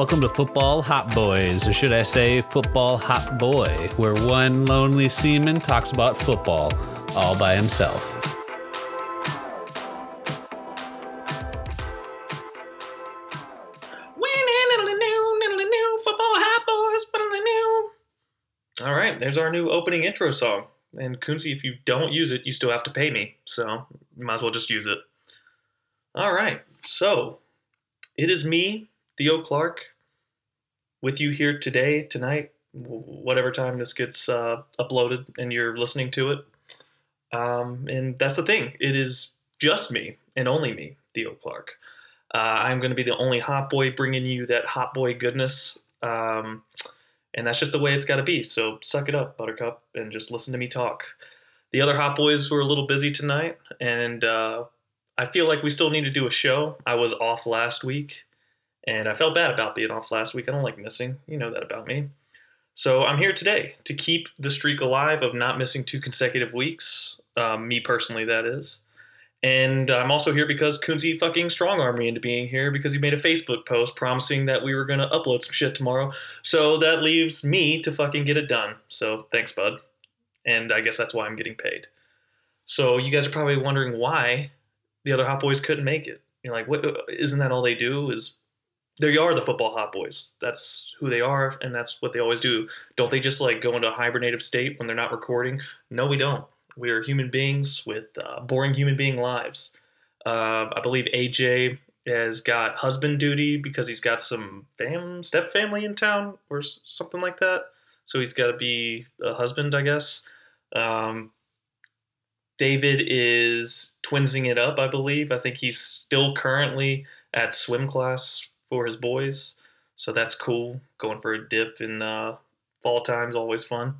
Welcome to Football Hot Boys, or should I say Football Hot Boy, where one lonely seaman talks about football all by himself. All right, there's our new opening intro song. And Kunzi, if you don't use it, you still have to pay me. So you might as well just use it. All right, so it is me, Theo Clark, with you here today, tonight, whatever time this gets uh, uploaded and you're listening to it. Um, and that's the thing, it is just me and only me, Theo Clark. Uh, I'm going to be the only hot boy bringing you that hot boy goodness. Um, and that's just the way it's got to be. So suck it up, Buttercup, and just listen to me talk. The other hot boys were a little busy tonight, and uh, I feel like we still need to do a show. I was off last week, and I felt bad about being off last week. I don't like missing. You know that about me. So I'm here today to keep the streak alive of not missing two consecutive weeks. Um, me personally, that is. And I'm also here because Kunzi fucking strong armed me into being here because he made a Facebook post promising that we were going to upload some shit tomorrow. So that leaves me to fucking get it done. So thanks, bud. And I guess that's why I'm getting paid. So you guys are probably wondering why the other hot boys couldn't make it. You're like, what? Isn't that all they do? Is they are the football hot boys. That's who they are, and that's what they always do. Don't they just like go into a hibernative state when they're not recording? No, we don't. We are human beings with uh, boring human being lives. Uh, I believe AJ has got husband duty because he's got some fam step family in town or something like that. So he's got to be a husband, I guess. Um, David is twinsing it up, I believe. I think he's still currently at swim class for his boys, so that's cool. Going for a dip in uh, fall times always fun.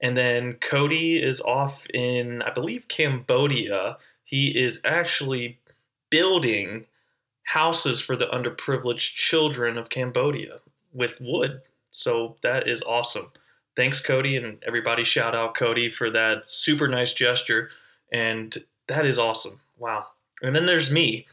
And then Cody is off in, I believe, Cambodia. He is actually building houses for the underprivileged children of Cambodia with wood. So that is awesome. Thanks, Cody, and everybody shout out Cody for that super nice gesture. And that is awesome. Wow. And then there's me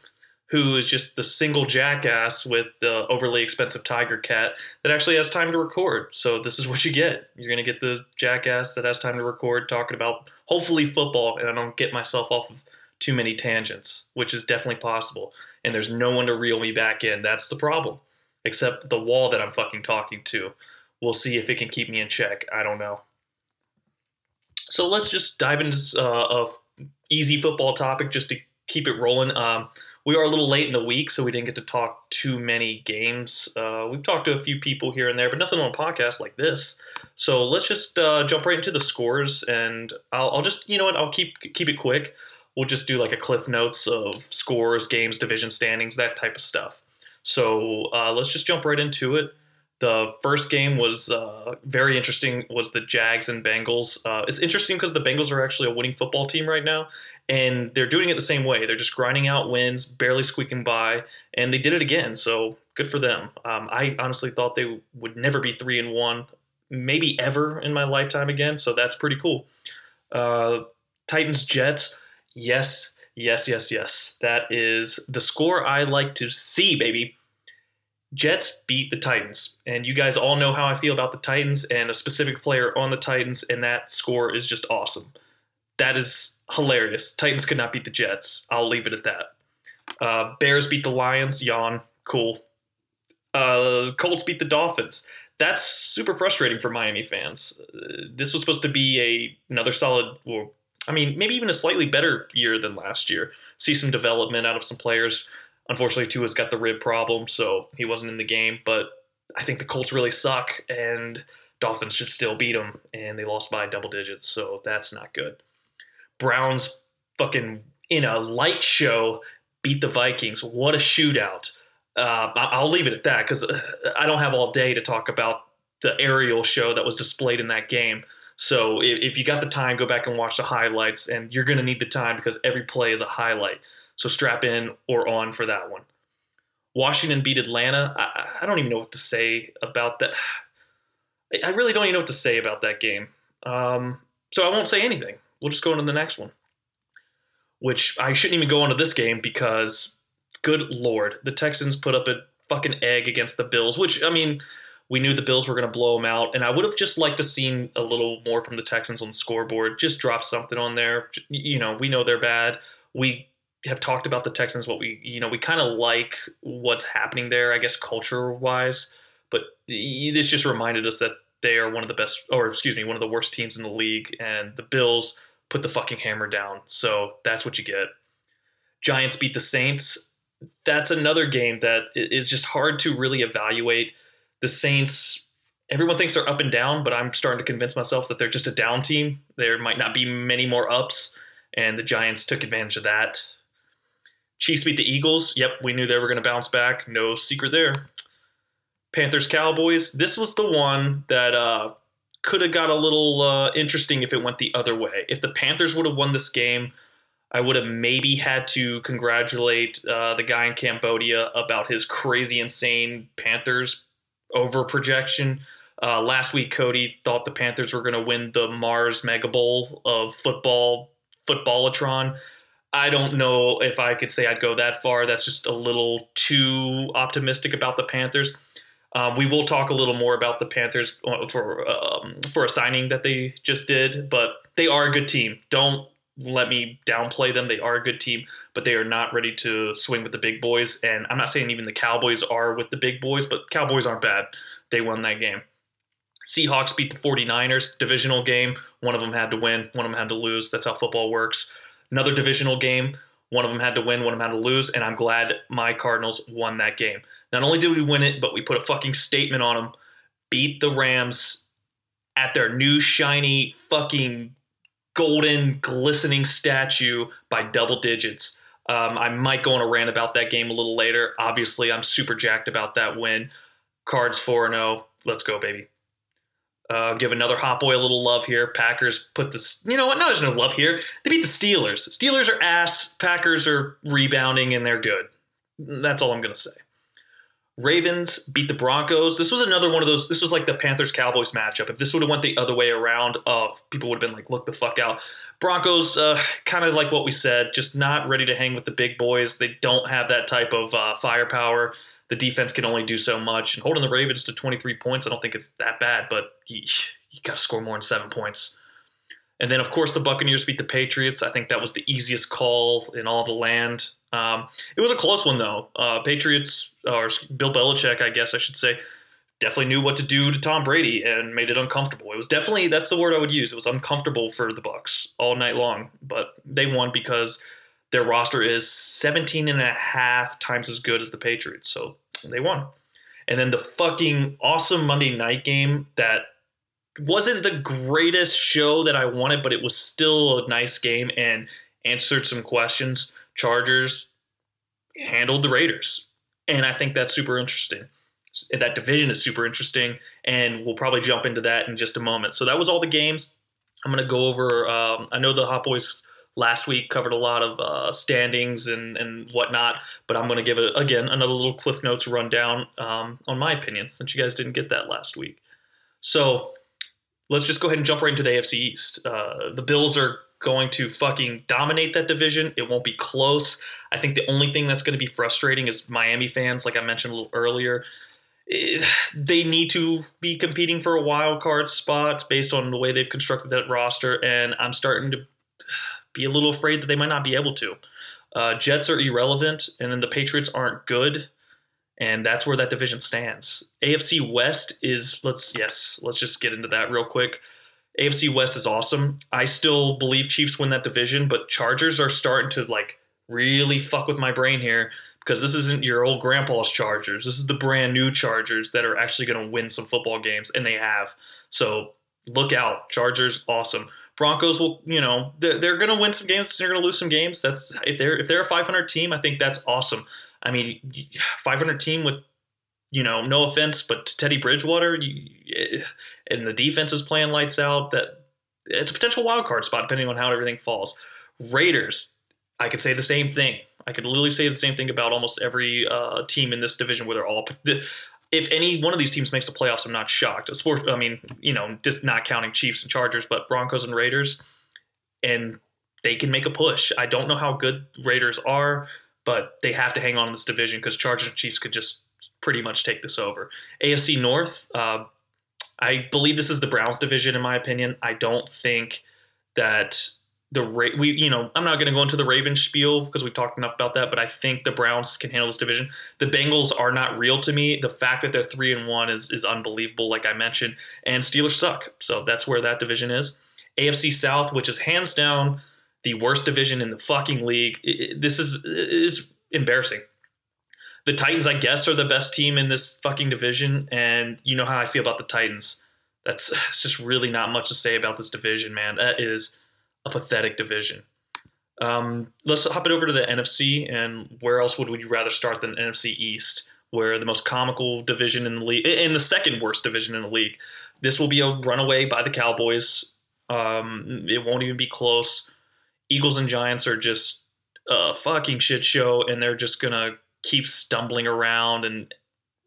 who is just the single jackass with the overly expensive tiger cat that actually has time to record. So this is what you get. You're going to get the jackass that has time to record talking about hopefully football and I don't get myself off of too many tangents, which is definitely possible. And there's no one to reel me back in. That's the problem. Except the wall that I'm fucking talking to. We'll see if it can keep me in check. I don't know. So let's just dive into uh, a easy football topic just to keep it rolling. Um, we are a little late in the week, so we didn't get to talk too many games. Uh, we've talked to a few people here and there, but nothing on a podcast like this. So let's just uh, jump right into the scores, and I'll, I'll, just, you know what, I'll keep keep it quick. We'll just do like a cliff notes of scores, games, division standings, that type of stuff. So uh, let's just jump right into it. The first game was uh, very interesting. Was the Jags and Bengals? Uh, it's interesting because the Bengals are actually a winning football team right now, and they're doing it the same way. They're just grinding out wins, barely squeaking by, and they did it again. So good for them. Um, I honestly thought they would never be three and one, maybe ever in my lifetime again. So that's pretty cool. Uh, Titans Jets, yes, yes, yes, yes. That is the score I like to see, baby. Jets beat the Titans, and you guys all know how I feel about the Titans and a specific player on the Titans, and that score is just awesome that is hilarious. Titans could not beat the Jets. I'll leave it at that. Uh, Bears beat the Lions. Yawn. Cool. Uh, Colts beat the Dolphins. That's super frustrating for Miami fans. Uh, this was supposed to be a another solid, well, I mean, maybe even a slightly better year than last year. See some development out of some players. Unfortunately, Tua's got the rib problem, so he wasn't in the game. But I think the Colts really suck, and Dolphins should still beat them, and they lost by double digits, so that's not good. Browns fucking in a light show beat the Vikings. What a shootout. Uh, I'll leave it at that because uh, I don't have all day to talk about the aerial show that was displayed in that game. So if, you got the time, go back and watch the highlights, and you're going to need the time because every play is a highlight. So strap in or on for that one. Washington beat Atlanta. I, I don't even know what to say about that. I really don't even know what to say about that game. Um, so I won't say anything we'll just go into the next one. Which I shouldn't even go into this game because, good lord, the Texans put up a fucking egg against the Bills, which I mean, we knew the Bills were going to blow them out, and I would have just liked to seen a little more from the Texans on the scoreboard. Just drop something on there. You know, we know they're bad. We have talked about the Texans. What we you know we kind of like what's happening there. I guess culture wise, but this just reminded us that they are one of the best, or excuse me, one of the worst teams in the league, and the Bills put the fucking hammer down. So that's what you get. Giants beat the Saints. That's another game that is just hard to really evaluate. The Saints, everyone thinks they're up and down, but I'm starting to convince myself that they're just a down team. There might not be many more ups, and the Giants took advantage of that. Chiefs beat the Eagles. Yep, we knew they were going to bounce back. No secret there. Panthers Cowboys. This was the one that uh, could have got a little uh, interesting if it went the other way. If the Panthers would have won this game, I would have maybe had to congratulate uh, the guy in Cambodia about his crazy, insane Panthers over projection. Uh, last week, Cody thought the Panthers were going to win the Mars Mega Bowl of football, footballatron. I don't know if I could say I'd go that far. That's just a little too optimistic about the Panthers. Um, we will talk a little more about the Panthers uh, for um, for a signing that they just did, but they are a good team. Don't let me downplay them. They are a good team, but they are not ready to swing with the big boys. And I'm not saying even the Cowboys are with the big boys, but Cowboys aren't bad. They won that game. Seahawks beat the 49ers, divisional game. One of them had to win, one of them had to lose. That's how football works. Another divisional game. One of them had to win, one of them had to lose, and I'm glad my Cardinals won that game. Not only did we win it, but we put a fucking statement on them. Beat the Rams at their new shiny fucking golden glistening statue by double digits. Um, I might go on a rant about that game a little later. Obviously, I'm super jacked about that win. Cards 4 0. Let's go, baby. Uh, give another hot boy a little love here. Packers put this. You know what? No, there's no love here. They beat the Steelers. Steelers are ass. Packers are rebounding and they're good. That's all I'm going to say. Ravens beat the Broncos. This was another one of those. This was like the Panthers Cowboys matchup. If this would have went the other way around, oh, people would have been like, "Look the fuck out." Broncos, uh, kind of like what we said, just not ready to hang with the big boys. They don't have that type of uh, firepower. The defense can only do so much. And holding the Ravens to 23 points, I don't think it's that bad, but you, you got to score more than seven points. And then, of course, the Buccaneers beat the Patriots. I think that was the easiest call in all the land. Um, it was a close one, though. Uh, Patriots, or Bill Belichick, I guess I should say, definitely knew what to do to Tom Brady and made it uncomfortable. It was definitely that's the word I would use. It was uncomfortable for the Bucks all night long, but they won because their roster is 17 and a half times as good as the Patriots. So they won. And then the fucking awesome Monday night game that wasn't the greatest show that I wanted, but it was still a nice game and answered some questions. Chargers handled the Raiders. And I think that's super interesting. That division is super interesting, and we'll probably jump into that in just a moment. So that was all the games. I'm going to go over. Um, I know the Hot Boys last week covered a lot of uh, standings and, and whatnot, but I'm going to give it again another little Cliff Notes rundown um, on my opinion since you guys didn't get that last week. So let's just go ahead and jump right into the AFC East. Uh, the Bills are going to fucking dominate that division. It won't be close. I think the only thing that's going to be frustrating is Miami fans, like I mentioned a little earlier. Eh, they need to be competing for a wild card spot based on the way they've constructed that roster, and I'm starting to be a little afraid that they might not be able to. Uh, Jets are irrelevant, and then the Patriots aren't good and that's where that division stands. AFC West is let's yes, let's just get into that real quick. AFC West is awesome. I still believe Chiefs win that division, but Chargers are starting to like really fuck with my brain here because this isn't your old grandpa's Chargers. This is the brand new Chargers that are actually going to win some football games, and they have. So look out, Chargers, awesome. Broncos will, you know, they're, they're going to win some games. They're going to lose some games. That's if they're if they're a 500 team, I think that's awesome. I mean, 500 team with, you know, no offense, but Teddy Bridgewater, you, and the defense is playing lights out. That it's a potential wild card spot depending on how everything falls. Raiders, I could say the same thing. I could literally say the same thing about almost every uh, team in this division where they're all. If any one of these teams makes the playoffs, I'm not shocked. Sport, I mean, you know, just not counting Chiefs and Chargers, but Broncos and Raiders, and they can make a push. I don't know how good Raiders are but they have to hang on in this division because Chargers and Chiefs could just pretty much take this over. AFC North, uh, I believe this is the Browns division in my opinion. I don't think that the Ra- we you know I'm not going to go into the Ravens spiel because we've talked enough about that, but I think the Browns can handle this division. The Bengals are not real to me. The fact that they're three and one is is unbelievable, like I mentioned, and Steelers suck. So that's where that division is. AFC South, which is hands down the worst division in the fucking league. It, it, this is is embarrassing. The Titans, I guess, are the best team in this fucking division, and you know how I feel about the Titans. That's just really not much to say about this division, man. That is a pathetic division. Um, let's hop it over to the NFC, and where else would you rather start than NFC East, where the most comical division in the league, in the second worst division in the league. This will be a runaway by the Cowboys. Um, it won't even be close. Eagles and Giants are just a fucking shit show, and they're just gonna keep stumbling around, and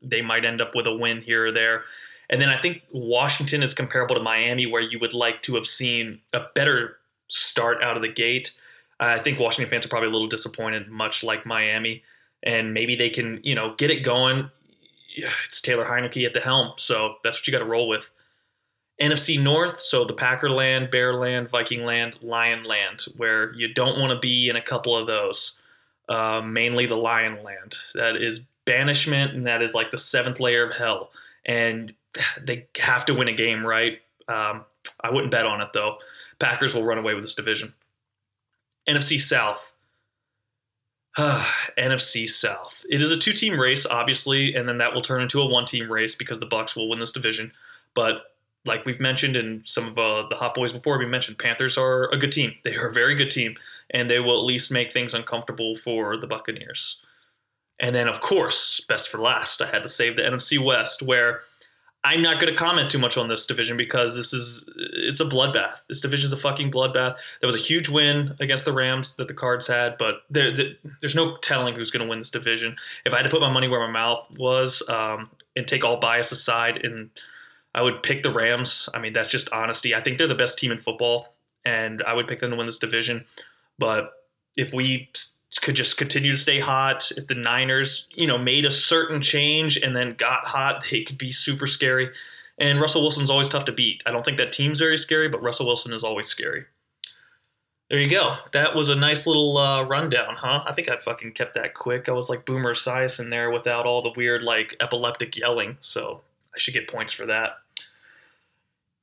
they might end up with a win here or there. And then I think Washington is comparable to Miami, where you would like to have seen a better start out of the gate. I think Washington fans are probably a little disappointed, much like Miami, and maybe they can, you know, get it going. It's Taylor Heinicke at the helm, so that's what you got to roll with. NFC North, so the Packer land, Bear land, Viking land, Lion land, where you don't want to be in a couple of those. Uh, mainly the Lion land. That is banishment, and that is like the seventh layer of hell. And they have to win a game, right? Um, I wouldn't bet on it though. Packers will run away with this division. NFC South. NFC South. It is a two-team race, obviously, and then that will turn into a one-team race because the Bucks will win this division. But like we've mentioned in some of uh, the hot boys before, we mentioned Panthers are a good team. They are a very good team, and they will at least make things uncomfortable for the Buccaneers. And then, of course, best for last, I had to save the NFC West, where I'm not going to comment too much on this division because this is it's a bloodbath. This division is a fucking bloodbath. There was a huge win against the Rams that the Cards had, but there, there, there's no telling who's going to win this division. If I had to put my money where my mouth was um, and take all bias aside, and I would pick the Rams. I mean, that's just honesty. I think they're the best team in football, and I would pick them to win this division. But if we could just continue to stay hot. If the Niners, you know, made a certain change and then got hot, they could be super scary. And Russell Wilson's always tough to beat. I don't think that team's very scary, but Russell Wilson is always scary. There you go. That was a nice little uh, rundown, huh? I think I fucking kept that quick. I was like Boomer Esiason in there without all the weird, like, epileptic yelling. So I should get points for that.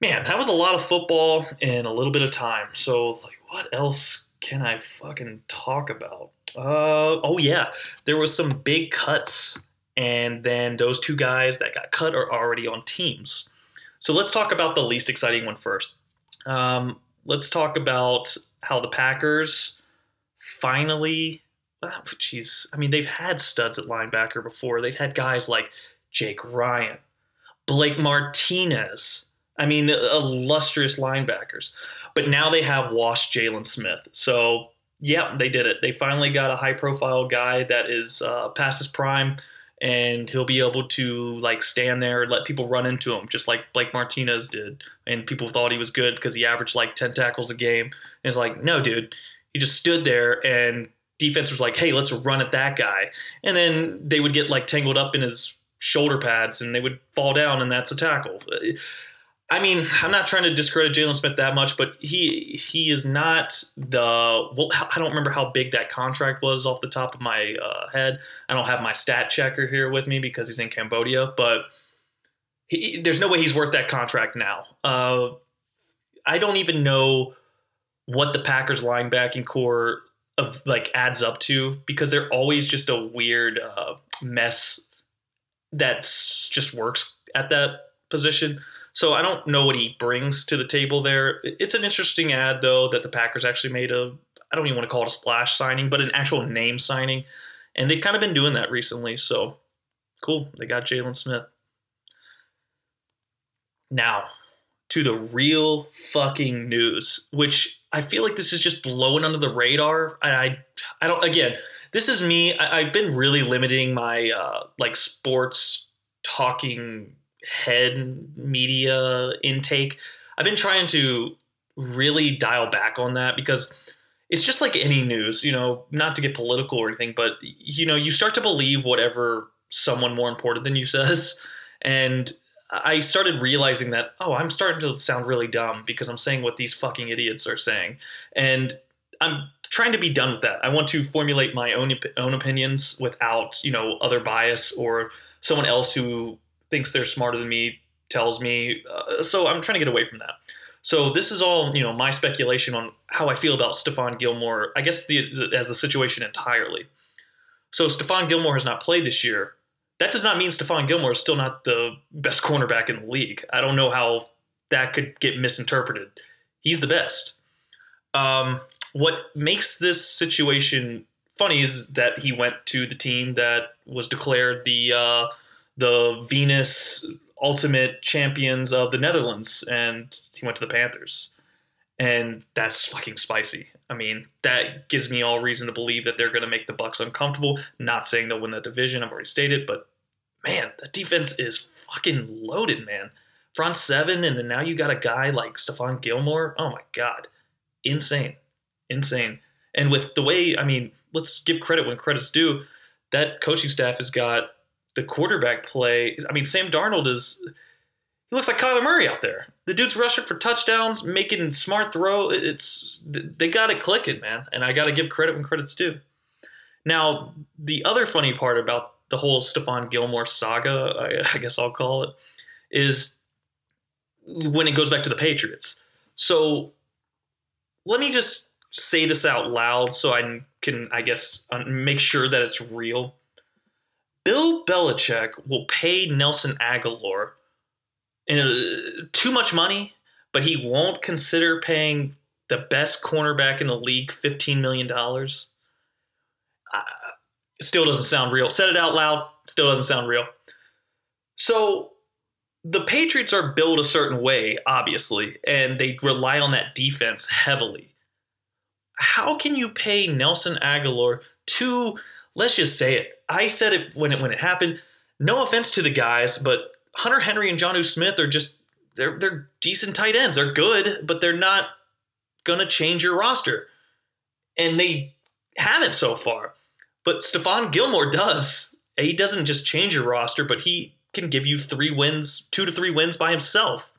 Man, that was a lot of football in a little bit of time. So, like, what else can I fucking talk about? Uh, oh yeah, there was some big cuts, and then those two guys that got cut are already on teams. So let's talk about the least exciting one first. Um, let's talk about how the Packers finally. Jeez, I mean they've had studs at linebacker before. They've had guys like Jake Ryan, Blake Martinez. I mean, illustrious linebackers. But now they have washed Jaylon Smith. So yeah, they did it. They finally got a high profile guy that is uh, past his prime, and he'll be able to like stand there and let people run into him, just like Blake Martinez did. And people thought he was good because he averaged like ten tackles a game. And it's like, no, dude, he just stood there and defense was like, hey, let's run at that guy. And then they would get like tangled up in his shoulder pads and they would fall down, and that's a tackle. I mean, I'm not trying to discredit Jaylon Smith that much, but he he is not the. Well, I don't remember how big that contract was off the top of my uh, head. I don't have my stat checker here with me because he's in Cambodia, but he, there's no way he's worth that contract now. Uh, I don't even know what the Packers linebacking corps of like adds up to because they're always just a weird uh, mess that just works at that position. So I don't know what he brings to the table there. It's an interesting ad though that the Packers actually made a I don't even want to call it a splash signing, but an actual name signing. And they've kind of been doing that recently. So cool. They got Jaylon Smith. Now, to the real fucking news, which I feel like this is just blowing under the radar. And I I don't again, this is me. I, have been really limiting my uh like sports talking head media intake. I've been trying to really dial back on that because it's just like any news, you know, not to get political or anything, but you know, you start to believe whatever someone more important than you says. And I started realizing that, oh, I'm starting to sound really dumb because I'm saying what these fucking idiots are saying. And I'm trying to be done with that. I want to formulate my own own opinions without, you know, other bias or someone else who thinks they're smarter than me tells me. Uh, so I'm trying to get away from that. So this is all, you know, my speculation on how I feel about Stephon Gilmore. I guess the, as the situation entirely. So Stephon Gilmore has not played this year. That does not mean Stephon Gilmore is still not the best cornerback in the league. I don't know how that could get misinterpreted. He's the best. Um, what makes this situation funny is that he went to the team that was declared the uh, the Venus ultimate champions of the Netherlands, and he went to the Panthers, and that's fucking spicy. I mean, that gives me all reason to believe that they're going to make the Bucks uncomfortable. Not saying they'll win the division, I've already stated, but man, the defense is fucking loaded, man. Front seven, and then now you got a guy like Stephon Gilmore. Oh my god, insane, insane. And with the way, I mean, let's give credit when credit's due. That coaching staff has got the quarterback play. I mean, Sam Darnold is he looks like Kyler Murray out there. The dude's rushing for touchdowns, making smart throw. It's they got it clicking, man. And I got to give credit when credit's due. Now, the other funny part about the whole Stephon Gilmore saga, I, I guess I'll call it, is when it goes back to the Patriots. So let me just say this out loud so I can, I guess, make sure that it's real. Bill Belichick will pay Nelson uh, too much money, but he won't consider paying the best cornerback in the league $15 million. Uh, still doesn't sound real. Said it out loud, still doesn't sound real. So the Patriots are built a certain way, obviously, and they rely on that defense heavily. How can you pay Nelson Agholor to, let's just say it, I said it when it when it happened. No offense to the guys, but Hunter Henry and Jonnu Smith are just they're they're decent tight ends. They're good, but they're not gonna change your roster. And they haven't so far. But Stephon Gilmore does. He doesn't just change your roster, but he can give you three wins, two to three wins by himself.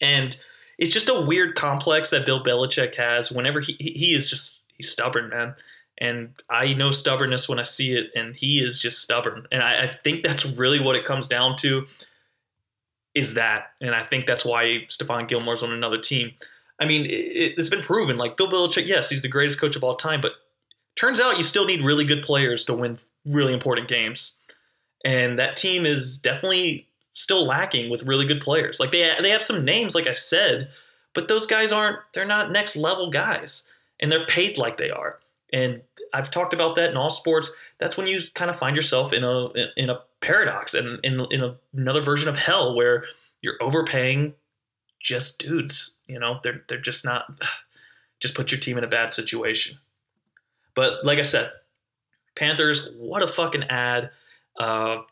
And it's just a weird complex that Bill Belichick has whenever he he is just he's stubborn, man and I know stubbornness when I see it, and he is just stubborn. And I, I, think that's really what it comes down to is that. And I think that's why Stephon Gilmore's on another team. I mean, it, it's been proven. Like Bill Belichick, yes, he's the greatest coach of all time, but turns out you still need really good players to win really important games. And that team is definitely still lacking with really good players. Like they they have some names, like I said, but those guys aren't. They're not next level guys, and they're paid like they are. And I've talked about that in all sports. That's when you kind of find yourself in a in a paradox and in, in a, another version of hell where you're overpaying just dudes. You know, they're they're just not. Just put your team in a bad situation. But like I said, Panthers, what a fucking ad. Uh,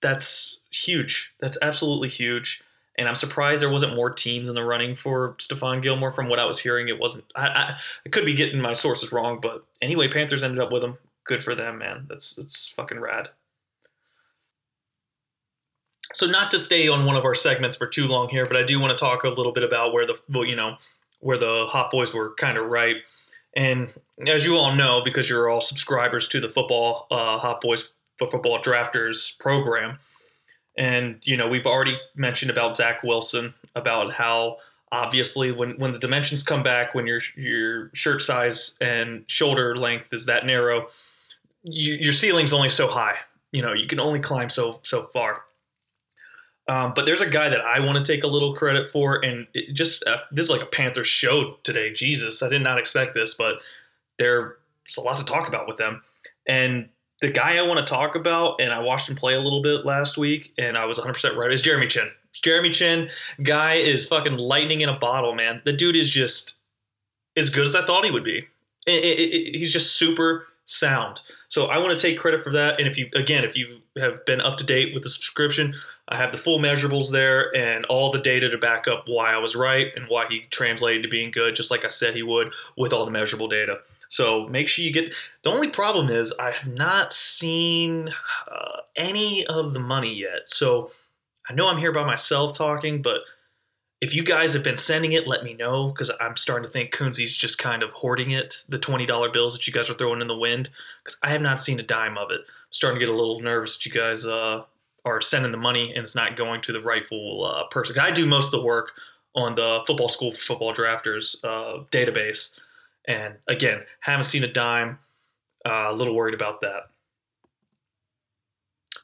that's huge. That's absolutely huge and I'm surprised there wasn't more teams in the running for Stephon Gilmore. From what I was hearing, it wasn't. I, I, I, could be getting my sources wrong, but anyway, Panthers ended up with him. Good for them, man. That's that's fucking rad. So not to stay on one of our segments for too long here, but I do want to talk a little bit about where the well, you know where the Hot Boys were kind of right. And as you all know, because you're all subscribers to the football uh, Hot Boys for Football Drafters program and you know, we've already mentioned about Zach Wilson about how obviously when when the dimensions come back, when your your shirt size and shoulder length is that narrow, you, your ceiling's only so high. You know, you can only climb so so far. Um, but there's a guy that I want to take a little credit for, and just uh, this is like a Panthers show today. Jesus, I did not expect this, but there's a lot to talk about with them. And the guy I want to talk about, and I watched him play a little bit last week, and I was 100% right, is Jeremy Chinn. Jeremy Chinn, guy is fucking lightning in a bottle, man. The dude is just as good as I thought he would be. It, it, it, he's just super sound. So I want to take credit for that. And if you, again, if you have been up to date with the subscription, I have the full measurables there and all the data to back up why I was right and why he translated to being good, just like I said he would with all the measurable data. So make sure you get. The only problem is I have not seen uh, any of the money yet. So I know I'm here by myself talking, but if you guys have been sending it, let me know because I'm starting to think Kunzi's just kind of hoarding it, the $20 bills that you guys are throwing in the wind, because I have not seen a dime of it. I'm starting to get a little nervous that you guys uh, are sending the money and it's not going to the rightful uh, person. I do most of the work on the Football School Football Drafters uh, database. And again, haven't seen a dime. Uh, a little worried about that.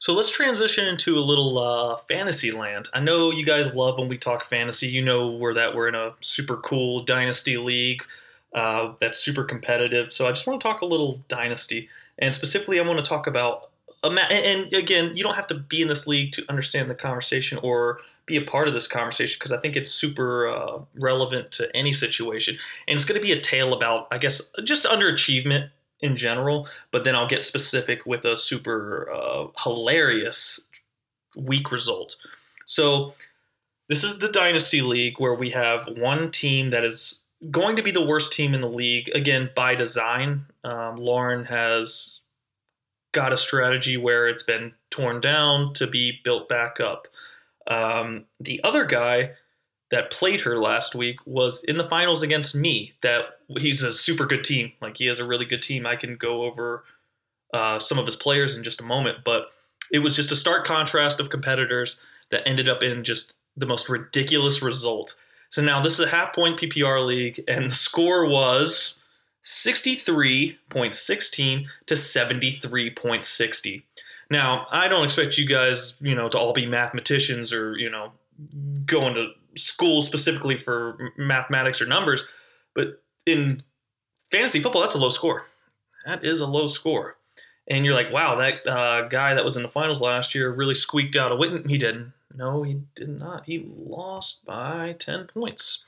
So let's transition into a little uh, fantasy land. I know you guys love when we talk fantasy. You know we're that we're in a super cool dynasty league uh, that's super competitive. So I just want to talk a little dynasty, and specifically, I want to talk about and again, you don't have to be in this league to understand the conversation or be a part of this conversation because I think it's super uh, relevant to any situation. And it's going to be a tale about, I guess, just underachievement in general, but then I'll get specific with a super uh, hilarious week result. So, this is the Dynasty League where we have one team that is going to be the worst team in the league, again, by design. Um, Lauren has got a strategy where it's been torn down to be built back up. Um, the other guy that played her last week was in the finals against me. That he's a super good team. Like he has a really good team. I can go over uh, some of his players in just a moment, but it was just a stark contrast of competitors that ended up in just the most ridiculous result. So now this is a half point PPR league, and the score was 63.16 to 73.60. Now, I don't expect you guys, you know, to all be mathematicians or, you know, going to school specifically for mathematics or numbers, but in fantasy football, that's a low score. That is a low score. And you're like, wow, that uh, guy that was in the finals last year really squeaked out a win. He didn't. No, he did not. He lost by 10 points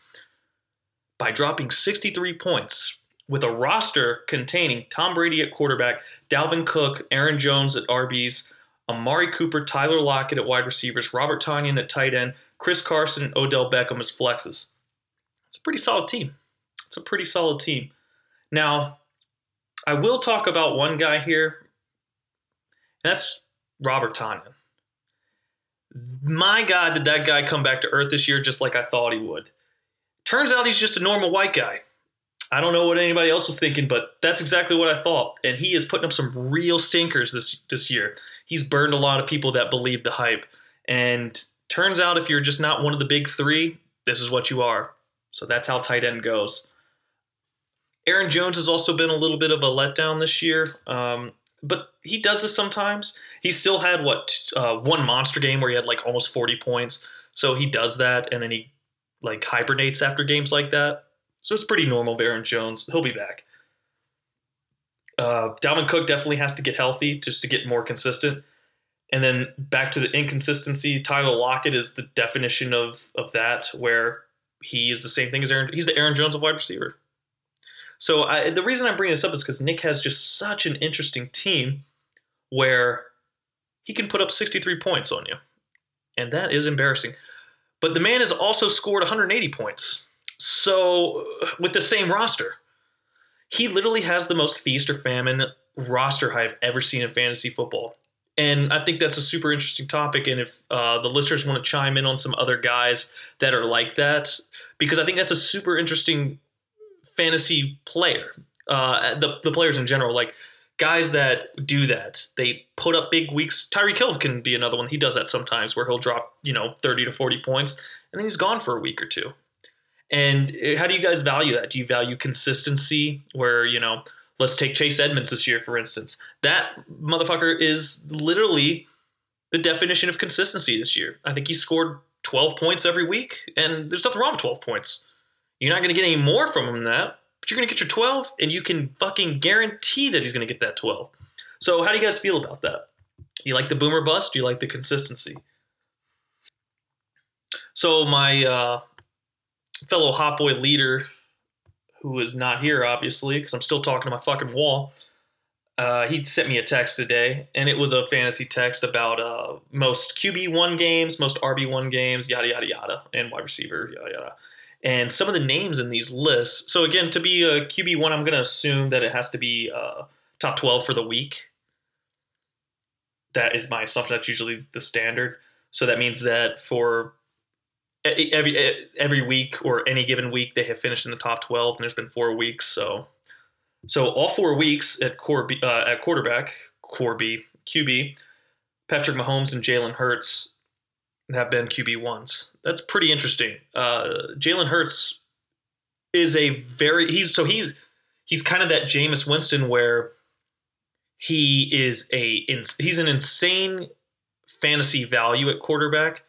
by dropping 63 points with a roster containing Tom Brady at quarterback, Dalvin Cook, Aaron Jones at RBs, Amari Cooper, Tyler Lockett at wide receivers, Robert Tonyan at tight end, Chris Carson, and Odell Beckham as flexes. It's a pretty solid team. It's a pretty solid team. Now, I will talk about one guy here, and that's Robert Tonyan. My God, did that guy come back to earth this year just like I thought he would? Turns out he's just a normal white guy. I don't know what anybody else was thinking, but that's exactly what I thought. And he is putting up some real stinkers this this year. He's burned a lot of people that believe the hype. And turns out if you're just not one of the big three, this is what you are. So that's how tight end goes. Aaron Jones has also been a little bit of a letdown this year, um, but he does this sometimes. He still had what uh, one monster game where he had like almost 40 points. So he does that, and then he like hibernates after games like that. So it's pretty normal of Aaron Jones. He'll be back. Uh, Dalvin Cook definitely has to get healthy just to get more consistent. And then back to the inconsistency. Tyler Lockett is the definition of of that, where he is the same thing as Aaron. He's the Aaron Jones of wide receiver. So I, the reason I'm bringing this up is because Nick has just such an interesting team where he can put up 63 points on you, and that is embarrassing. But the man has also scored 180 points. So with the same roster, he literally has the most feast or famine roster I've ever seen in fantasy football. And I think that's a super interesting topic. And if uh, the listeners want to chime in on some other guys that are like that, because I think that's a super interesting fantasy player. Uh, the, the players in general, like guys that do that, they put up big weeks. Tyreek Hill can be another one. He does that sometimes where he'll drop, you know, 30 to 40 points and then he's gone for a week or two. And uh, how do you guys value that? Do you value consistency where, you know, let's take Chase Edmonds this year, for instance. That motherfucker is literally the definition of consistency this year. I think he scored 12 points every week, and there's nothing wrong with 12 points. You're not going to get any more from him than that, but you're going to get your 12, and you can fucking guarantee that he's going to get that 12. So, how do you guys feel about that? You like the boomer bust? Do you like the consistency? So, my uh, fellow Hot Boy leader, who is not here, obviously, because I'm still talking to my fucking wall, uh, he sent me a text today, and it was a fantasy text about uh, most QB one games, most RB one games, yada yada yada, and wide receiver, yada yada. And some of the names in these lists. So again, to be a QB one, I'm going to assume that it has to be uh, top 12 for the week. That is my assumption. That's usually the standard. So that means that for every every week or any given week, they have finished in the top 12, and there's been four weeks. So so all four weeks at Corby, uh, at quarterback, Corby QB, Patrick Mahomes and Jalen Hurts have been QB ones. That's pretty interesting. Uh, Jalen Hurts is a very he's so he's he's kind of that Jameis Winston where he is a he's an insane fantasy value at quarterback,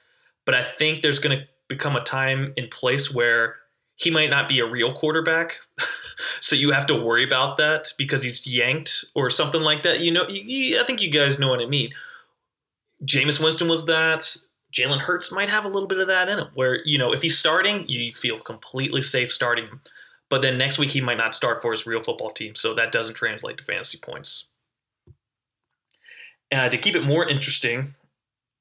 but I think there's going to become a time and place where he might not be a real quarterback. so you have to worry about that because he's yanked or something like that. You know, I think you guys know what I mean. Jameis Winston was that. Jalen Hurts might have a little bit of that in him, where you know if he's starting, you feel completely safe starting him. But then next week he might not start for his real football team, so that doesn't translate to fantasy points. Uh, to keep it more interesting,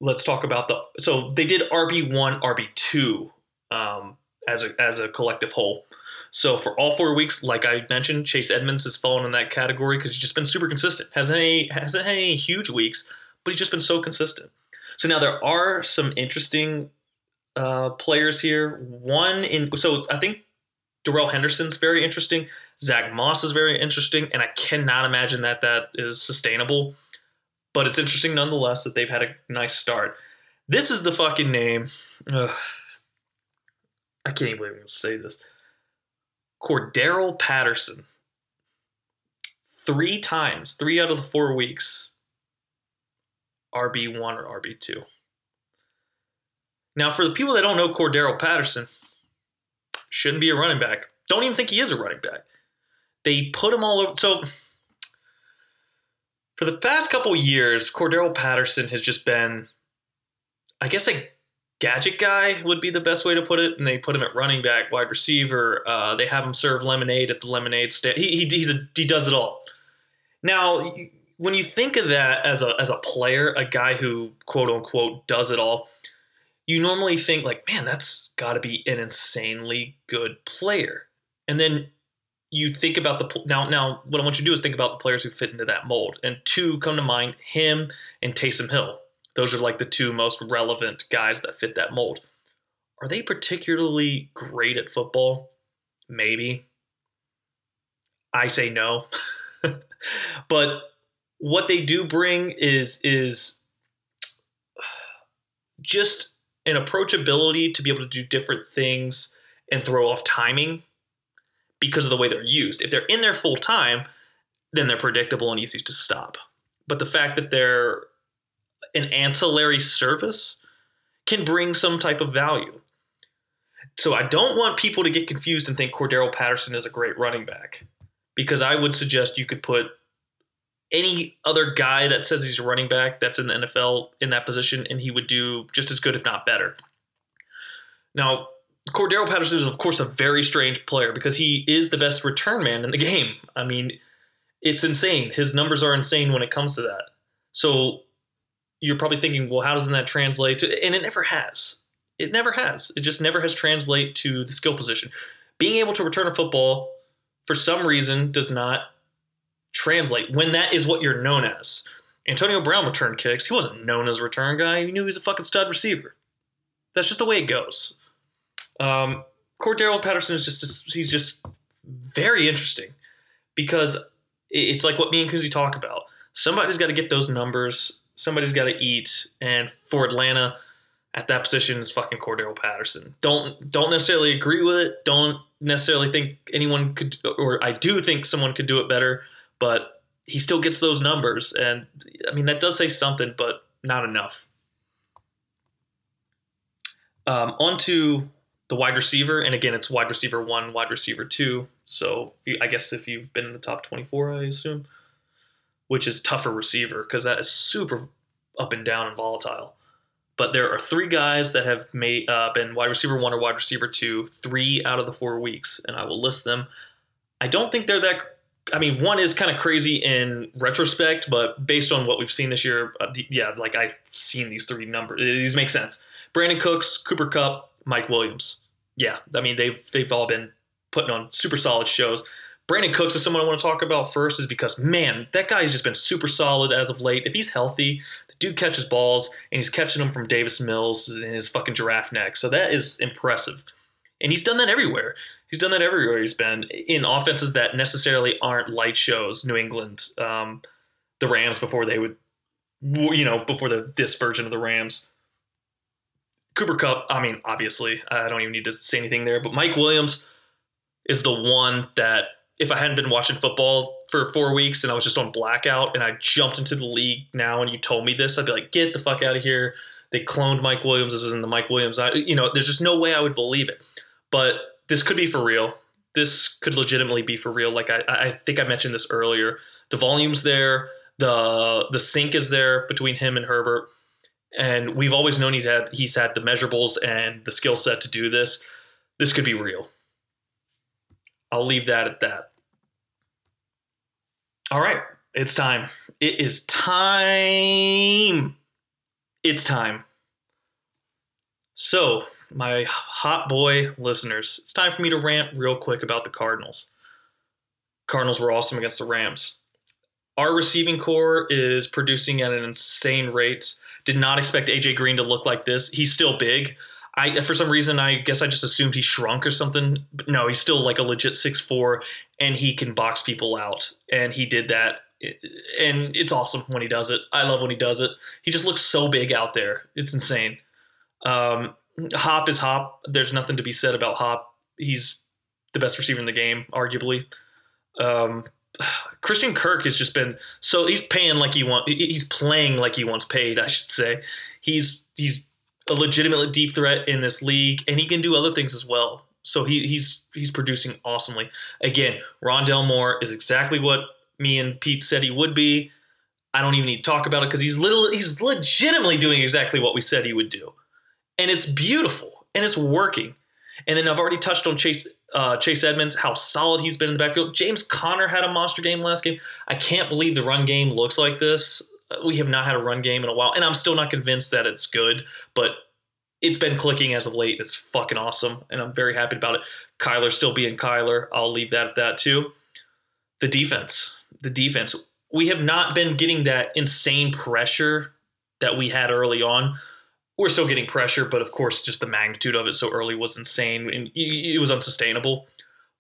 let's talk about the. So they did RB one, RB two um, as a as a collective whole. So for all four weeks, like I mentioned, Chase Edmonds has fallen in that category because he's just been super consistent. Hasn't any hasn't had any huge weeks, but he's just been so consistent. So now there are some interesting uh, players here. One in so I think Darrell Henderson's very interesting. Zach Moss is very interesting, and I cannot imagine that that is sustainable. But it's interesting nonetheless that they've had a nice start. This is the fucking name. Ugh. I can't even believe I'm going to say this. Cordarrelle Patterson. Three times, three out of the four weeks, RB1 or RB2. Now, for the people that don't know Cordarrelle Patterson, shouldn't be a running back. Don't even think he is a running back. They put him all over. So, for the past couple years, Cordarrelle Patterson has just been, I guess, a gadget guy would be the best way to put it. And they put him at running back, wide receiver. Uh, they have him serve lemonade at the lemonade stand. He he a, he does it all. Now, when you think of that as a as a player, a guy who quote unquote does it all, you normally think like, man, that's got to be an insanely good player. And then you think about the now now what I want you to do is think about the players who fit into that mold. And two come to mind, him and Taysom Hill. Those are like the two most relevant guys that fit that mold. Are they particularly great at football? Maybe. I say no. but what they do bring is is just an approachability to be able to do different things and throw off timing because of the way they're used. If they're in there full time, then they're predictable and easy to stop. But the fact that they're an ancillary service can bring some type of value. So I don't want people to get confused and think Cordarrelle Patterson is a great running back because I would suggest you could put any other guy that says he's a running back that's in the NFL in that position and he would do just as good if not better. Now, Cordarrelle Patterson is of course a very strange player because he is the best return man in the game. I mean, it's insane. His numbers are insane when it comes to that. So you're probably thinking, well, how doesn't that translate to? And it never has. It never has. It just never has translate to the skill position. Being able to return a football for some reason does not translate when that is what you're known as. Antonio Brown returned kicks. He wasn't known as a return guy. You knew he was a fucking stud receiver. That's just the way it goes. Um, Cordarrelle Patterson is just he's just very interesting because it's like what me and Kuzi talk about. Somebody's got to get those numbers somebody's got to eat, and for Atlanta, at that position is fucking Cordarrelle Patterson. Don't don't necessarily agree with it. Don't necessarily think anyone could, or I do think someone could do it better, but he still gets those numbers, and I mean that does say something, but not enough. Um, on to the wide receiver, and again, it's wide receiver one, wide receiver two. So I guess if you've been in the top twenty-four, I assume which is tougher receiver because that is super up and down and volatile. But there are three guys that have made uh, been wide receiver one or wide receiver two, three out of the four weeks, and I will list them. I don't think they're that. I mean, one is kind of crazy in retrospect, but based on what we've seen this year, uh, yeah, like I've seen these three numbers. These make sense. Brandin Cooks, Cooper Kupp, Mike Williams. Yeah, I mean they've they've all been putting on super solid shows. Brandin Cooks is someone I want to talk about first, is because man, that guy has just been super solid as of late. If he's healthy, the dude catches balls and he's catching them from Davis Mills in his fucking giraffe neck. So that is impressive, and he's done that everywhere. He's done that everywhere he's been in offenses that necessarily aren't light shows. New England, um, the Rams before they would, you know, before the this version of the Rams. Cooper Kupp, I mean, obviously, I don't even need to say anything there, but Mike Williams is the one that if I hadn't been watching football for four weeks and I was just on blackout and I jumped into the league now and you told me this, I'd be like, get the fuck out of here. They cloned Mike Williams. This isn't the Mike Williams. I, you know, there's just no way I would believe it. But this could be for real. This could legitimately be for real. Like I, I think I mentioned this earlier. The volume's there. The the sync is there between him and Herbert. And we've always known he's had he's had the measurables and the skill set to do this. This could be real. I'll leave that at that. All right, it's time. It is time. It's time. So, my hot boy listeners, it's time for me to rant real quick about the Cardinals. Cardinals were awesome against the Rams. Our receiving corps is producing at an insane rate. Did not expect AJ Green to look like this. He's still big. I for some reason I guess I just assumed he shrunk or something. But no, he's still like a legit six four, and he can box people out. And he did that, and it's awesome when he does it. I love when he does it. He just looks so big out there. It's insane. Um, Hop is Hop. There's nothing to be said about Hop. He's the best receiver in the game, arguably. Um, Christian Kirk has just been so he's paying like he want. He's playing like he wants paid. I should say. He's he's a legitimate deep threat in this league, and he can do other things as well. So he, he's he's producing awesomely. Again, Rondale Moore is exactly what me and Pete said he would be. I don't even need to talk about it because he's little he's legitimately doing exactly what we said he would do, and it's beautiful and it's working. And then I've already touched on Chase uh, Chase Edmonds, how solid he's been in the backfield. James Conner had a monster game last game. I can't believe the run game looks like this. We have not had a run game in a while, and I'm still not convinced that it's good, but it's been clicking as of late. It's fucking awesome, and I'm very happy about it. Kyler still being Kyler. I'll leave that at that too. The defense, the defense. We have not been getting that insane pressure that we had early on. We're still getting pressure, but of course, just the magnitude of it so early was insane and it was unsustainable.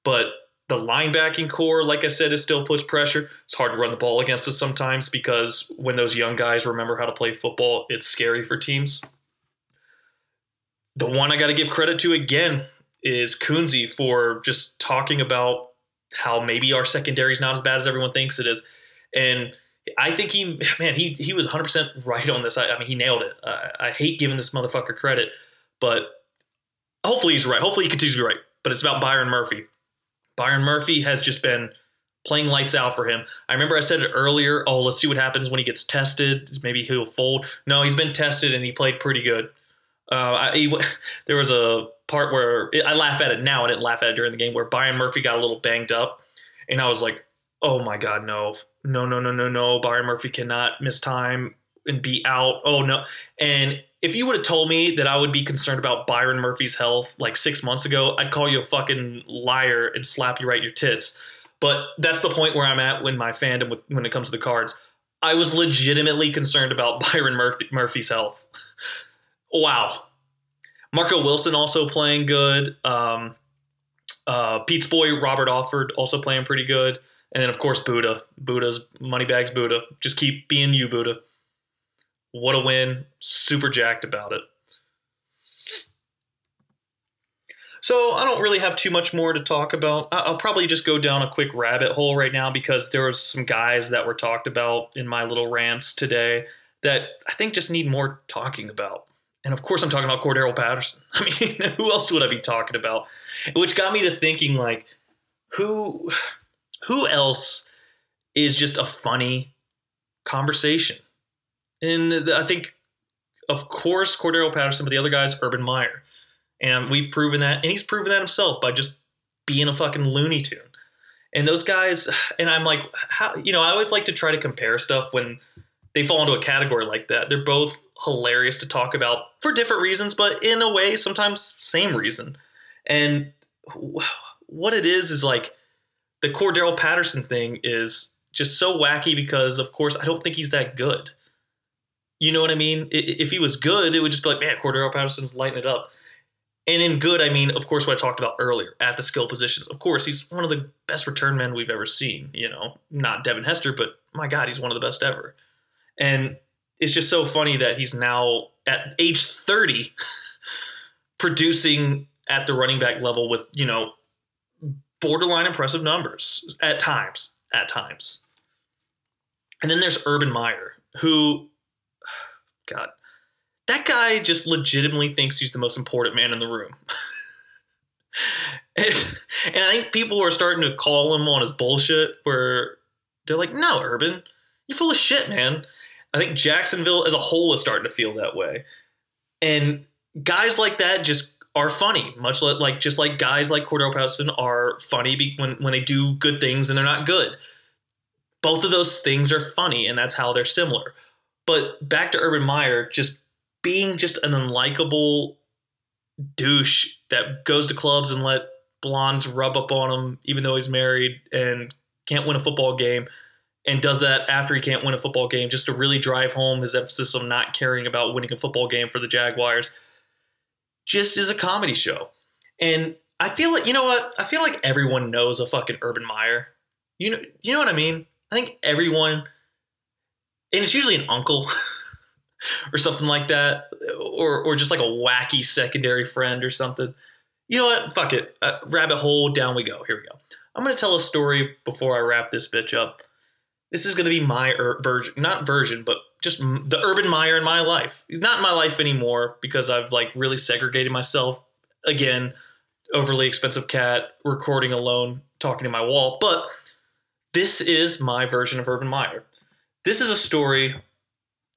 But the linebacking corps, like I said, is still puts pressure. It's hard to run the ball against us sometimes because when those young guys remember how to play football, it's scary for teams. The one I got to give credit to again is Kunze for just talking about how maybe our secondary is not as bad as everyone thinks it is. And I think he, man, he he was 100% right on this. I, I mean, he nailed it. I, I hate giving this motherfucker credit, but hopefully he's right. Hopefully he continues to be right. But it's about Byron Murphy. Byron Murphy has just been playing lights out for him. I remember I said it earlier. Oh, let's see what happens when he gets tested. Maybe he'll fold. No, he's been tested and he played pretty good. Uh, I, he, there was a part where I laugh at it now. I didn't laugh at it during the game where Byron Murphy got a little banged up, and I was like, "Oh my god, no, no, no, no, no, no! Byron Murphy cannot miss time and be out. Oh no!" And if you would have told me that I would be concerned about Byron Murphy's health like six months ago, I'd call you a fucking liar and slap you right in your tits. But that's the point where I'm at when my fandom with, when it comes to the cards. I was legitimately concerned about Byron Murphy, Murphy's health. wow. Marco Wilson also playing good. Um, uh, Pete's boy Robert Alford also playing pretty good. And then of course Budda. Budda's moneybags Budda. Just keep being you, Budda. What a win. Super jacked about it. So I don't really have too much more to talk about. I'll probably just go down a quick rabbit hole right now because there was some guys that were talked about in my little rants today that I think just need more talking about. And of course, I'm talking about Cordarrelle Patterson. I mean, who else would I be talking about? Which got me to thinking, like, who, who else is just a funny conversation? And I think, of course, Cordarrelle Patterson, but the other guys, Urban Meyer, and we've proven that, and he's proven that himself by just being a fucking Looney Tune. And those guys, and I'm like, how you know, I always like to try to compare stuff when they fall into a category like that. They're both hilarious to talk about for different reasons, but in a way, sometimes same reason. And what it is is like the Cordarrelle Patterson thing is just so wacky because, of course, I don't think he's that good. You know what I mean? If he was good, it would just be like, man, Cordarrelle Patterson's lighting it up. And in good, I mean, of course, what I talked about earlier at the skill positions. Of course, he's one of the best return men we've ever seen. You know, not Devin Hester, but my God, he's one of the best ever. And it's just so funny that he's now at age 30 producing at the running back level with, you know, borderline impressive numbers at times. At times. And then there's Urban Meyer, who, God, that guy just legitimately thinks he's the most important man in the room. and, and, I think people are starting to call him on his bullshit where they're like, no, Urban, you're full of shit, man. I think Jacksonville as a whole is starting to feel that way. And guys like that just are funny, much like just like guys like Cordarrelle Patterson are funny when when they do good things and they're not good. Both of those things are funny, and that's how they're similar. But back to Urban Meyer, just being just an unlikable douche that goes to clubs and let blondes rub up on him, even though he's married and can't win a football game, and does that after he can't win a football game just to really drive home his emphasis on not caring about winning a football game for the Jaguars just is a comedy show. And I feel like you know what? I feel like everyone knows a fucking Urban Meyer. You know, you know what I mean? I think everyone, and it's usually an uncle or something like that, or or just like a wacky secondary friend or something. You know what? Fuck it. Uh, rabbit hole. Down we go. Here we go. I'm gonna tell a story before I wrap this bitch up. This is gonna be my er- version, not version, but just the Urban Meyer in my life. Not in my life anymore because I've like really segregated myself. Again, overly expensive cat, recording alone, talking to my wall. But this is my version of Urban Meyer. This is a story.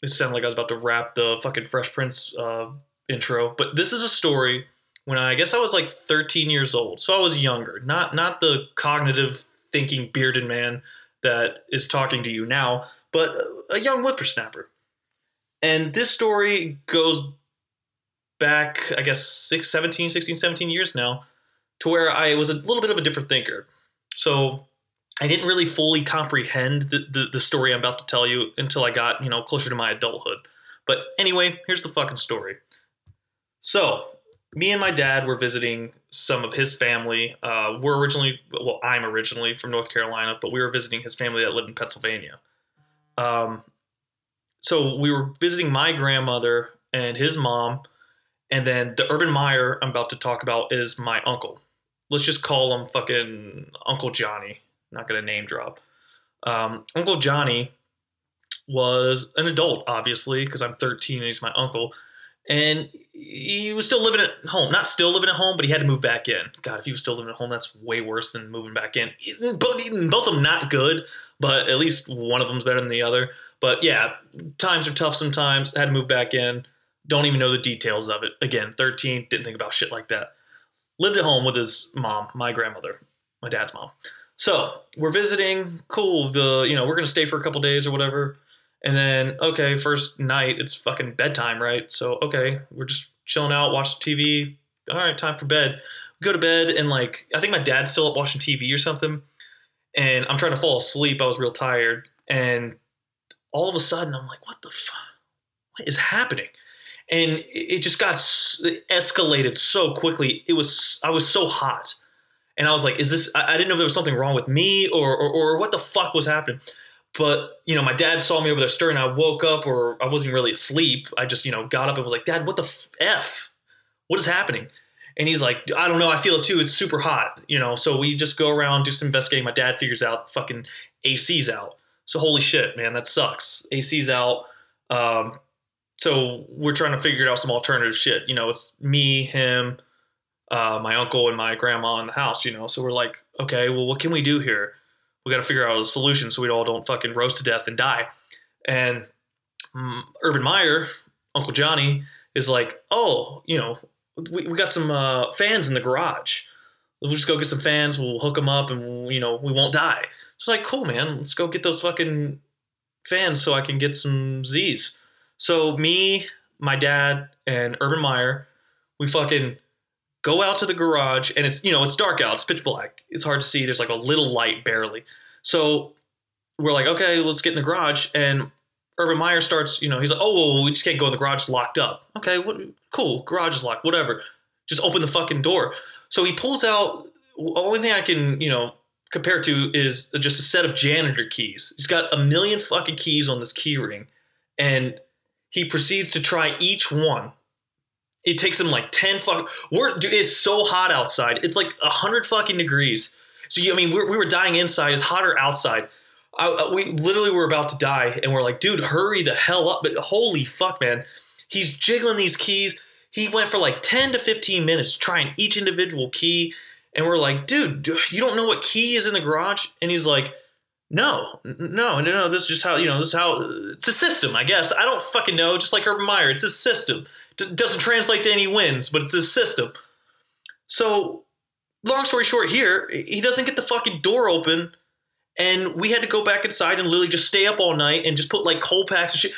This sounded like I was about to wrap the fucking Fresh Prince uh, intro, but this is a story when I, I guess I was like 13 years old, so I was younger. Not not the cognitive thinking bearded man that is talking to you now, but a young whippersnapper. And this story goes back, I guess, six, 17, 16, 17 years now, to where I was a little bit of a different thinker. So I didn't really fully comprehend the, the, the story I'm about to tell you until I got, you know, closer to my adulthood. But anyway, here's the fucking story. So, me and my dad were visiting some of his family. Uh, we're originally, well, I'm originally from North Carolina, but we were visiting his family that lived in Pennsylvania. Um, so we were visiting my grandmother and his mom, and then the Urban Meyer I'm about to talk about is my uncle. Let's just call him fucking Uncle Johnny. not gonna name drop. Um, uncle Johnny was an adult, obviously, because I'm 13 and he's my uncle, and he was still living at home. Not still living at home, but he had to move back in. God, if he was still living at home, that's way worse than moving back in. Both, both of them not good, but at least one of them's better than the other. But yeah, times are tough sometimes. Had to move back in. Don't even know the details of it. Again, 13, didn't think about shit like that. Lived at home with his mom, my grandmother, my dad's mom. So we're visiting. Cool. The you know we're gonna stay for a couple days or whatever. And then okay, first night it's fucking bedtime, right? So okay, we're just chilling out, watch TV. All right, time for bed. We go to bed and like I think my dad's still up watching TV or something and I'm trying to fall asleep. I was real tired, and all of a sudden, I'm like, "What the fuck? What is happening?" And it just got escalated so quickly. It was I was so hot, and I was like, "Is this?" I, didn't know there was something wrong with me, or, or or what the fuck was happening. But you know, my dad saw me over there stirring. I woke up, or I wasn't really asleep. I just you know got up and was like, "Dad, what the f? What is happening?" And he's like, I don't know, I feel it too. It's super hot, you know. So we just go around, do some investigating. My dad figures out fucking AC's out. So holy shit, man, that sucks. AC's out. Um, so we're trying to figure out some alternative shit. You know, it's me, him, uh, my uncle, and my grandma in the house. You know, so we're like, okay, well, what can we do here? We got to figure out a solution so we all don't fucking roast to death and die. And um, Urban Meyer, Uncle Johnny, is like, oh, you know, we, we got some uh, fans in the garage. We'll just go get some fans. We'll hook them up, and you know we won't die. It's like cool, man. Let's go get those fucking fans so I can get some Z's. So me, my dad, and Urban Meyer, we fucking go out to the garage, and it's you know it's dark out, it's pitch black, it's hard to see. There's like a little light barely. So we're like, okay, let's get in the garage, and Urban Meyer starts, you know, he's like, oh, well, we just can't go in the garage, it's locked up. Okay, what, cool, garage is locked, whatever. Just open the fucking door. So he pulls out. Only thing I can, you know, compare to is just a set of janitor keys. He's got a million fucking keys on this key ring, and he proceeds to try each one. It takes him like ten fuck. We're dude, it's so hot outside. It's like hundred fucking degrees. So you, I mean, we're, we were dying inside. It's hotter outside. I- we literally were about to die, and we're like, dude, hurry the hell up! But holy fuck, man, he's jiggling these keys. He went for like ten to fifteen minutes trying each individual key, and we're like, dude, you don't know what key is in the garage? And he's like, no, no, no, no. This is just how you know. This is how it's a system, I guess. I don't fucking know. Just like Urban Meyer, it's a system. D- doesn't translate to any wins, but it's a system. So, long story short, here he doesn't get the fucking door open, and we had to go back inside and literally just stay up all night and just put like cold packs and shit.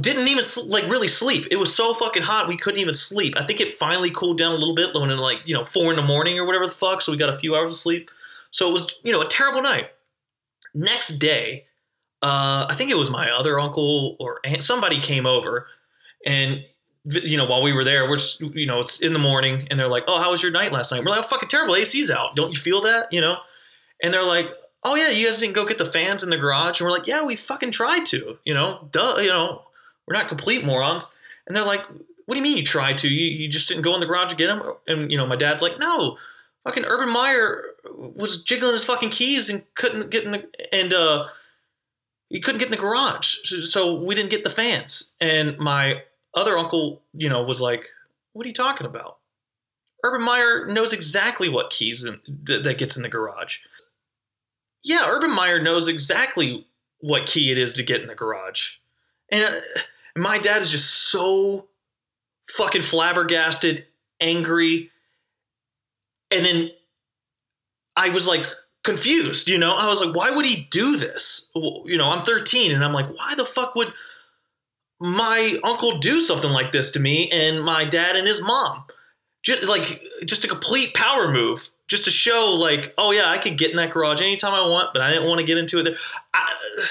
Didn't even like really sleep. It was so fucking hot we couldn't even sleep. I think it finally cooled down a little bit when in like you know four in the morning or whatever the fuck. So we got a few hours of sleep. So it was you know a terrible night. Next day, uh, I think it was my other uncle or aunt, somebody came over, and you know while we were there, we're you know it's in the morning, and they're like, "Oh, how was your night last night?" We're like, "Oh, fucking terrible. AC's out. Don't you feel that?" You know, and they're like, "Oh yeah, you guys didn't go get the fans in the garage," and we're like, "Yeah, we fucking tried to. You know, duh. You know, we're not complete morons." And they're like, "What do you mean you tried to? You, you just didn't go in the garage to get them?" And you know, my dad's like, "No." Fucking Urban Meyer was jiggling his fucking keys and couldn't get in the and uh he couldn't get in the garage, so we didn't get the fans. And my other uncle, you know, was like, "What are you talking about?" Urban Meyer knows exactly what keys in, th- that gets in the garage. Yeah, Urban Meyer knows exactly what key it is to get in the garage, and uh, my dad is just so fucking flabbergasted, angry, and then I was like confused, you know? I was like, why would he do this? You know, I'm 13 and I'm like, why the fuck would my uncle do something like this to me and my dad and his mom? Just like just a complete power move, just to show like, oh yeah, I could get in that garage anytime I want, but I didn't want to get into it. I, uh,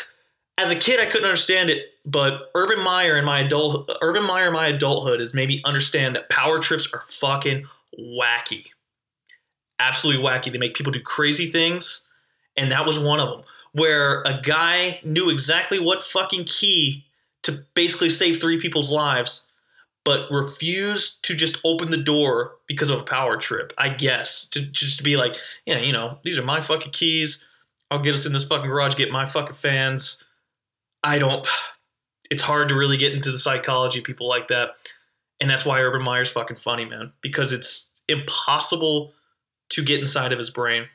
as a kid, I couldn't understand it, but Urban Meyer in my adult Urban Meyer in my adulthood has made me understand that power trips are fucking wacky absolutely wacky. They make people do crazy things, and that was one of them. Where a guy knew exactly what fucking key to basically save three people's lives, but refused to just open the door because of a power trip. I guess to just to be like, yeah, you know, these are my fucking keys. I'll get us in this fucking garage, get my fucking fans. I don't. It's hard to really get into the psychology of people like that, and that's why Urban Meyer's fucking funny, man. Because it's impossible to get inside of his brain.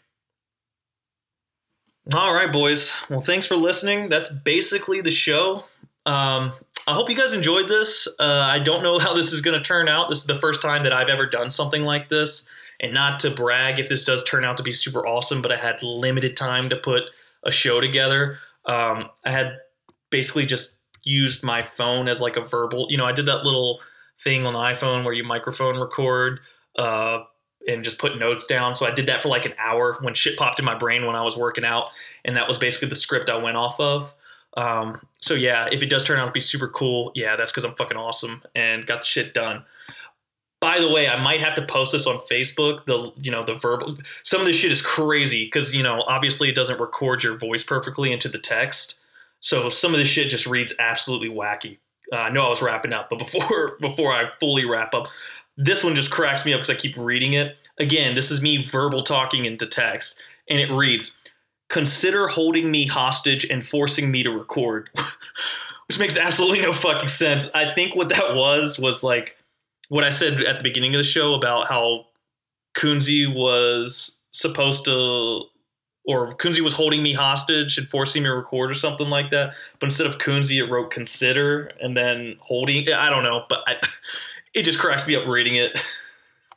All right, boys. Well, thanks for listening. That's basically the show. Um, I hope you guys enjoyed this. Uh, I don't know how this is going to turn out. This is the first time that I've ever done something like this. And not to brag if this does turn out to be super awesome, but I had limited time to put a show together. Um, I had basically just used my phone as like a verbal, you know, I did that little thing on the iPhone where you microphone record. Uh, and just put notes down. So I did that for like an hour when shit popped in my brain when I was working out, and that was basically the script I went off of. Um, so yeah, if it does turn out to be super cool, yeah, that's because I'm fucking awesome and got the shit done. By the way, I might have to post this on Facebook. The you know the verbal some of this shit is crazy because you know obviously it doesn't record your voice perfectly into the text, so some of this shit just reads absolutely wacky. Uh, I know I was wrapping up, but before before I fully wrap up, this one just cracks me up because I keep reading it. Again, this is me verbal talking into text, and it reads, Consider holding me hostage and forcing me to record. Which makes absolutely no fucking sense. I think what that was was like what I said at the beginning of the show about how Kunzi was supposed to, or Kunzi was holding me hostage and forcing me to record or something like that. But instead of Kunzi, it wrote consider and then holding. I don't know, but I, it just cracks me up reading it.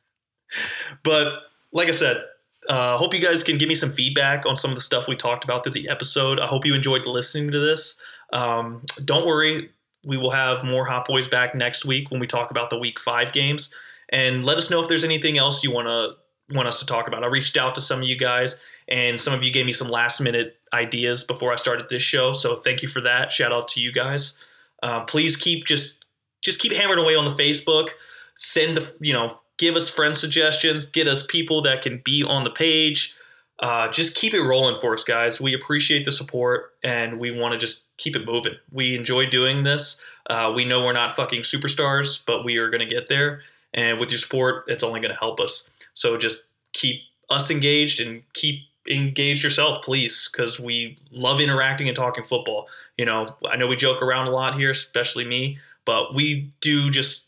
but like I said, uh, hope you guys can give me some feedback on some of the stuff we talked about through the episode. I hope you enjoyed listening to this. Um, don't worry, we will have more Hot Boys back next week when we talk about the Week Five games, and let us know if there's anything else you want to want us to talk about. I reached out to some of you guys, and some of you gave me some last minute ideas before I started this show. So thank you for that. Shout out to you guys. Uh, please keep just just keep hammering away on the Facebook. Send the you know give us friend suggestions. Get us people that can be on the page. Uh, just keep it rolling for us, guys. We appreciate the support and we want to just keep it moving. We enjoy doing this. Uh, we know we're not fucking superstars, but we are going to get there. And with your support, it's only going to help us. So just keep us engaged and keep engaged yourself, please, because we love interacting and talking football. You know, I know we joke around a lot here, especially me, but we do just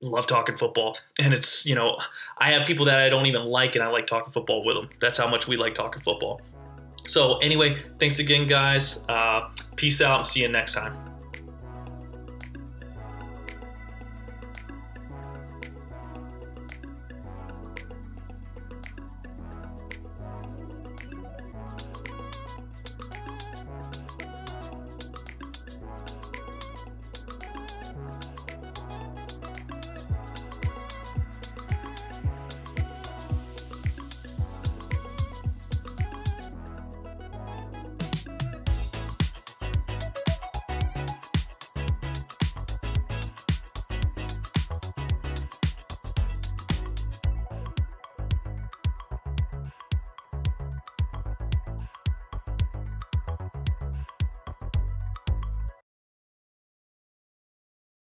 love talking football. And it's, you know, I have people that I don't even like and I like talking football with them. That's how much we like talking football. So, anyway, thanks again, guys. Uh, peace out and see you next time.